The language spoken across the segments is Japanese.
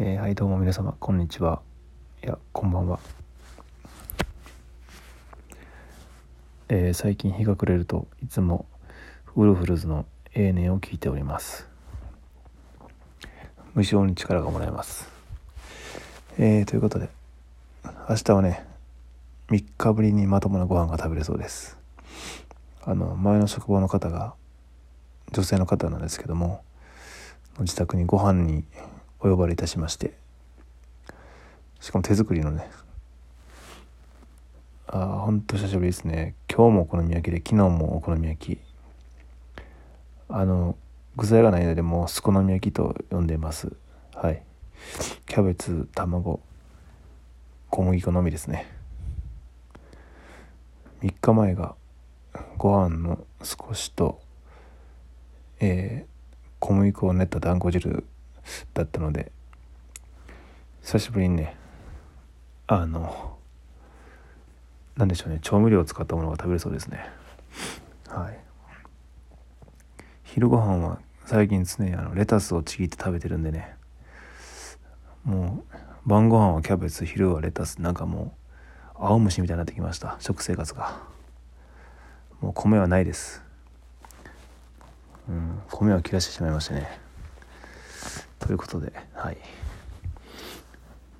えーはいどうも皆様こんにちは。いやこんばんは、えー最近日が暮れるといつもウルフルズの A 年を聞いております。無性に力がもらえます。えー、ということで明日はね3日ぶりにまともなご飯が食べれそうです。あの前の職場の方が女性の方なんですけども自宅にご飯にお呼ばれいたしまして。しかも手作りのね。ああほんと久しぶりですね。今日もお好み焼きで昨日もお好み焼き。あの具材がないのでもうすこのみ焼きと呼んでます。はい。キャベツ卵小麦粉のみですね。3日前がご飯の少しとえー小麦粉を練った団子汁だったので久しぶりにねあのなんでしょうね調味料を使ったものが食べれそうですね。はい。昼ご飯は最近常にあのレタスをちぎって食べてるんでね。もう晩ご飯はキャベツ昼はレタスなんかもう青虫みたいになってきました食生活が。もう米はないです。うん米は切らしてしまいましたね。ということではい。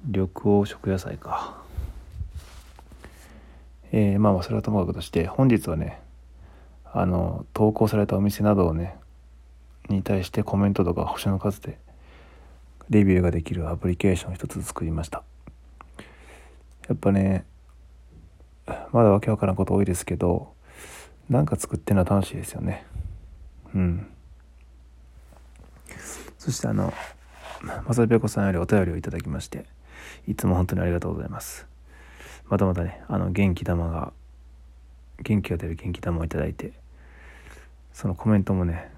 緑黄色野菜か。えー、まあそれはともかくとして本日はねあの投稿されたお店などをねに対してコメントとか星の数でレビューができるアプリケーションを一つ作りました。やっぱねまだわけわからんこと多いですけどなんか作ってるのは楽しいですよね。うん。そしてあのまさぴょこさんよりお便りをいただきましていつも本当にありがとうございます。またまたねあの元気玉が元気が出る元気玉をいただいてそのコメントもね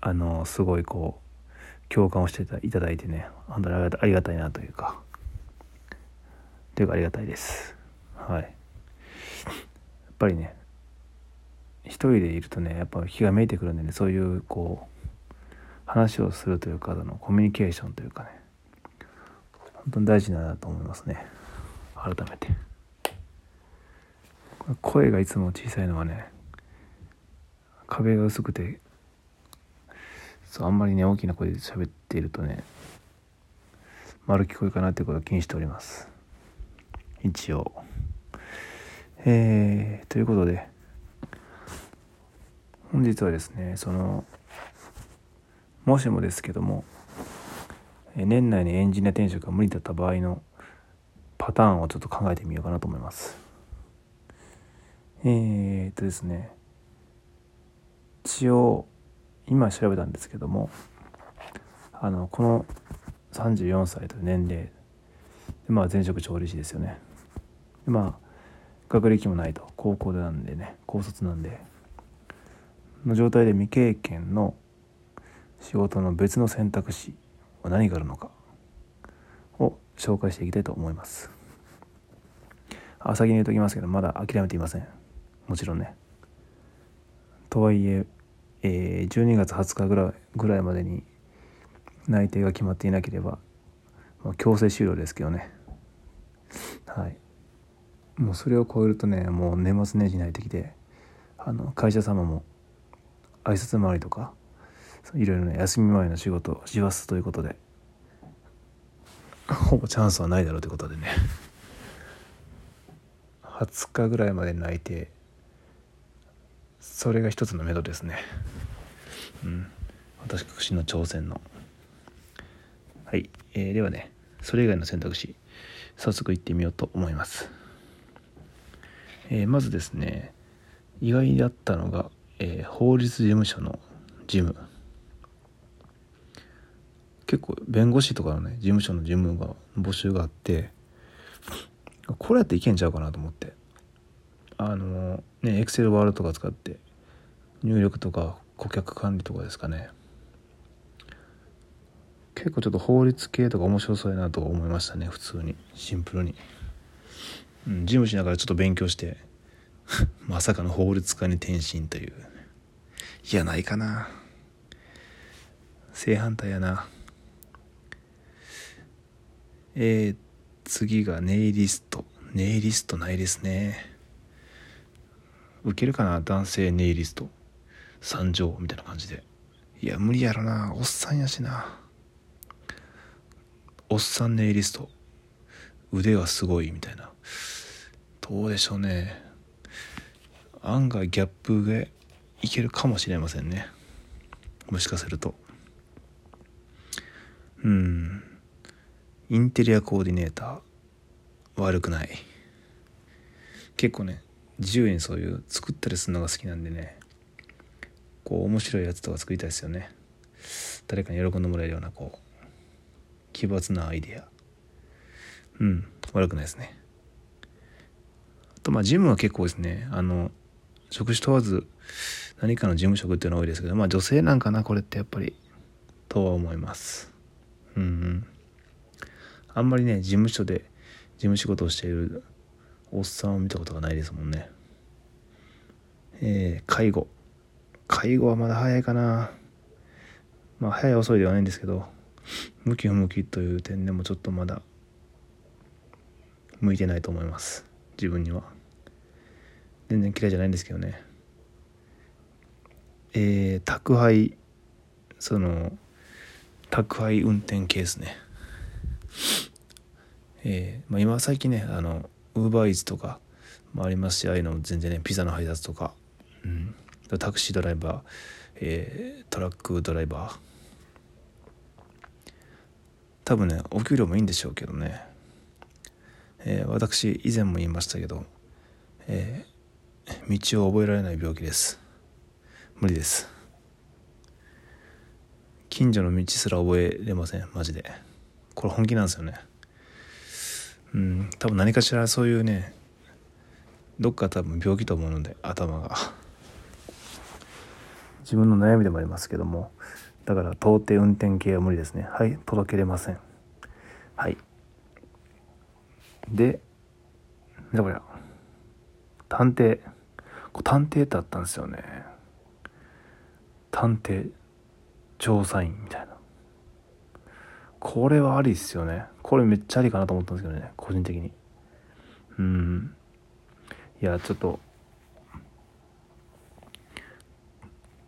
あのすごいこう共感をしていただいてね本当にありがたいなというかというかありがたいです。はい。やっぱりね一人でいるとねやっぱ気がめいてくるんでねそういうこう話をするというかのコミュニケーションというかね。本当に大事だなと思いますね。改めて。声がいつも小さいのはね壁が薄くてそうあんまりね大きな声で喋っているとね丸聞こえかなっていうことを気にしております。一応。えー、ということで本日はですねそのもしもですけども年内にエンジニア転職が無理だった場合のパターンをちょっと考えてみようかなと思います。えー、っとですね一応今調べたんですけどもあのこの34歳という年齢でまあ前職調理師ですよね。でまあ学歴もないと高校でなんでね高卒なんでの状態で未経験の仕事の別の選択肢は何があるのかを紹介していきたいと思います。あ先に言うときますけどまだ諦めていません。もちろんね。とはいええー、12月20日ぐらいぐらいまでに内定が決まっていなければ、まあ、強制終了ですけどね。はい。もうそれを超えるとねもう年末年始に入ってきてあの会社様も挨拶回りとかいろいろね休み前の仕事をしますということで。ほぼチャンスはないだろうということでね。20日ぐらいまで内定それが一つの目処ですね。うん。私の挑戦の。はい、えー、ではねそれ以外の選択肢早速行ってみようと思います。えー、まずですね意外だったのが、えー、法律事務所の事務。結構弁護士とかのね事務所の事務が募集があってこれやっていけんちゃうかなと思って。あのねエクセルワールドとか使って入力とか顧客管理とかですかね。結構ちょっと法律系とか面白そうやなと思いましたね普通に。シンプルに。うん、事務しながらちょっと勉強して まさかの法律家に転身という。いやないかな。正反対やな。えー、次がネイリスト。ネイリストないですね。受けるかな？男性ネイリスト。参上みたいな感じで。いや無理やろな。おっさんやしな。おっさんネイリスト。腕はすごいみたいな。どうでしょうね。案外ギャップでいけるかもしれませんね。もしかすると。うん。インテリアコーディネーター。悪くない。結構ね自由にそういう作ったりするのが好きなんでね。こう面白いやつとか作りたいですよね。誰かに喜んでもらえるようなこう奇抜なアイデア。うん悪くないですね。あとまあジムは結構ですね。あの職種問わず何かの事務職っていうのは多いですけどまあ女性なんかなこれってやっぱりとは思います。うん、うん、あんまりね事務所で事務仕事をしているおっさんを見たことがないですもんね。えー、介護。介護はまだ早いかな。まあ早い遅いではないんですけど向き不向きという点でもちょっとまだ向いてないと思います。自分には。全然嫌いじゃないんですけどね。えー、宅配その宅配運転系ですね。えー、まあ、今最近ねあのウーバーイーツとかもありますしああいうのも全然ねピザの配達とか、うん、タクシードライバー、えー、トラックドライバー。多分ねお給料もいいんでしょうけどね、えー、私以前も言いましたけど、えー、道を覚えられない病気です。無理です。近所の道すら覚えれませんマジで。これ本気なんですよね。うん多分何かしらそういうねどっか多分病気と思うので頭が。自分の悩みでもありますけどもだから到底運転系は無理ですね。はい届けれません。はい。でだから探偵。探偵ってあったんですよね。探偵調査員みたいな。これはありっすよね。これめっちゃありかなと思ったんですけどね個人的に。うん。いやちょっと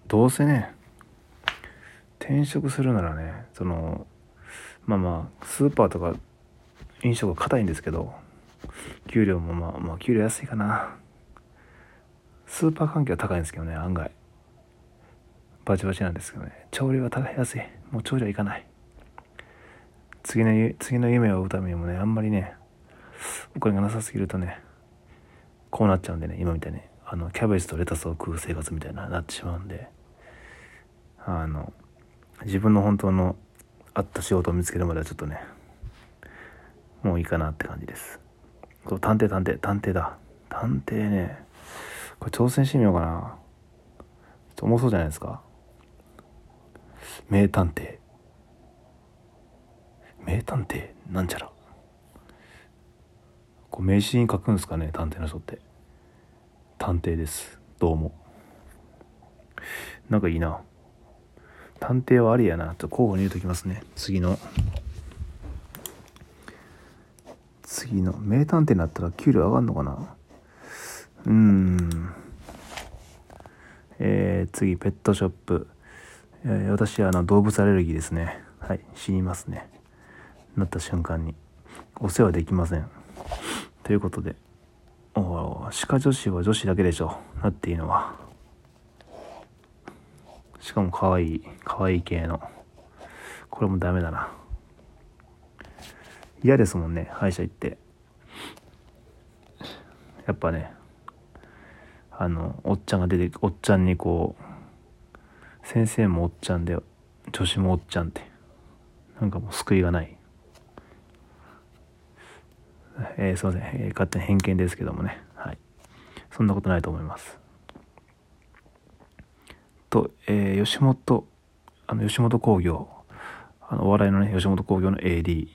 どうせね転職するならねそのまあまあスーパーとか飲食は硬いんですけど給料もまあまあ給料安いかな。スーパー関係は高いんですけどね案外。バチバチなんですけどね。調理は高い安い。もう調理はいかない。次の次の夢を追うためにもねあんまりねお金がなさすぎるとねこうなっちゃうんでね今みたいにあのキャベツとレタスを食う生活みたいななってしまうんであの自分の本当の合った仕事を見つけるまではちょっとねもういいかなって感じです。そう探偵探偵探偵だ。探偵ねこれ挑戦してみようかな。ちょっと重そうじゃないですか。名探偵。名探偵なんちゃら。こう名刺に書くんですかね探偵の人って。探偵です。どうも。なんかいいな。探偵はありやな。と候補に入れときますね。次の。次の。名探偵になったら給料上がるのかな。うん。えー、次ペットショップ、えー、私はあの動物アレルギーですね。はい死にますね。なった瞬間にお世話できません。ということでお歯科女子は女子だけでしょ。なっていいのは。しかも可愛い可愛い系の。これもダメだな。嫌ですもんね歯医者行って。やっぱねあのおっちゃんが出ておっちゃんにこう先生もおっちゃんで女子もおっちゃんって。なんかもう救いがない。えー、すいません、えー、勝手に偏見ですけどもね。はい。そんなことないと思います。と、えー、吉本あの吉本興業。あのお笑いのね吉本興業の AD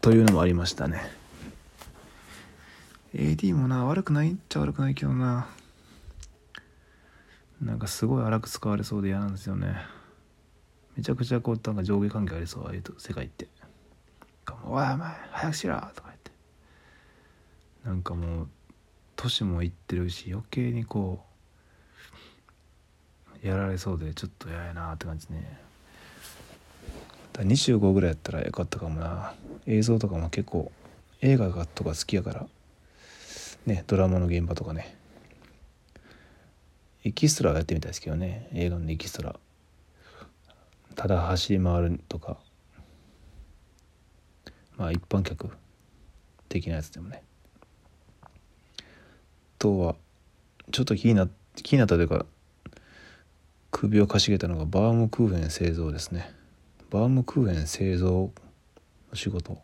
というのもありましたね。AD もな悪くない？っちゃ悪くないけどな。なんかすごい荒く使われそうで嫌なんですよね。めちゃくちゃこうなんか上下関係ありそうああいう世界って「おいお前早くしろ!」とか言って。なんかもう年もいってるし余計にこうやられそうでちょっと嫌やなって感じね。25ぐらいやったらよかったかもな。映像とかも結構映画とか好きやから。ねドラマの現場とかね。エキストラやってみたいですけどね。映画のエキストラ。ただ走り回るとか。まあ一般客的なやつでもね。とはちょっと気にな気になったというか首をかしげたのがバームクーヘン製造ですね。バームクーヘン製造の仕事。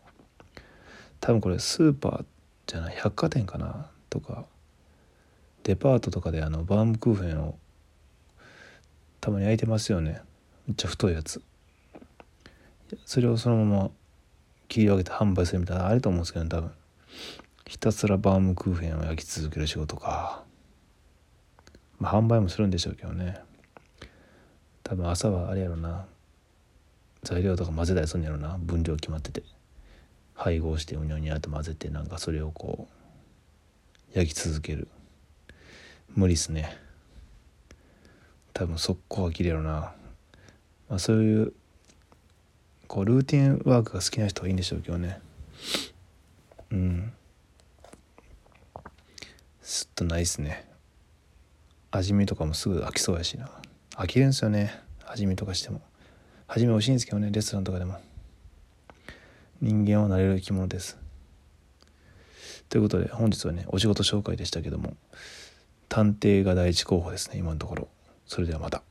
多分これスーパーじゃない百貨店かな？とかデパートとかであのバームクーヘンをたまに焼いてますよね。めっちゃ太いやつ。それをそのまま切り分けて販売するみたいなあれと思うんですけど、ね、多分。ひたすらバームクーヘンを焼き続ける仕事か。まあ販売もするんでしょうけどね。多分朝はあれやろな。材料とか混ぜたりするんやろな。分量決まってて。配合してうにょうにゃと混ぜてなんかそれをこう焼き続ける。無理っすね。多分速攻は切れるな、まあ、そういうこうルーティンワークが好きな人はいいんでしょうけどね。うん。すっとないっすね。味見とかもすぐ飽きそうやしな。飽きるんすよね。味見とかしても。味見美味しいんですけどね。レストランとかでも。人間はなれる生き物です。ということで本日はねお仕事紹介でしたけども探偵が第一候補ですね今のところ。それではまた。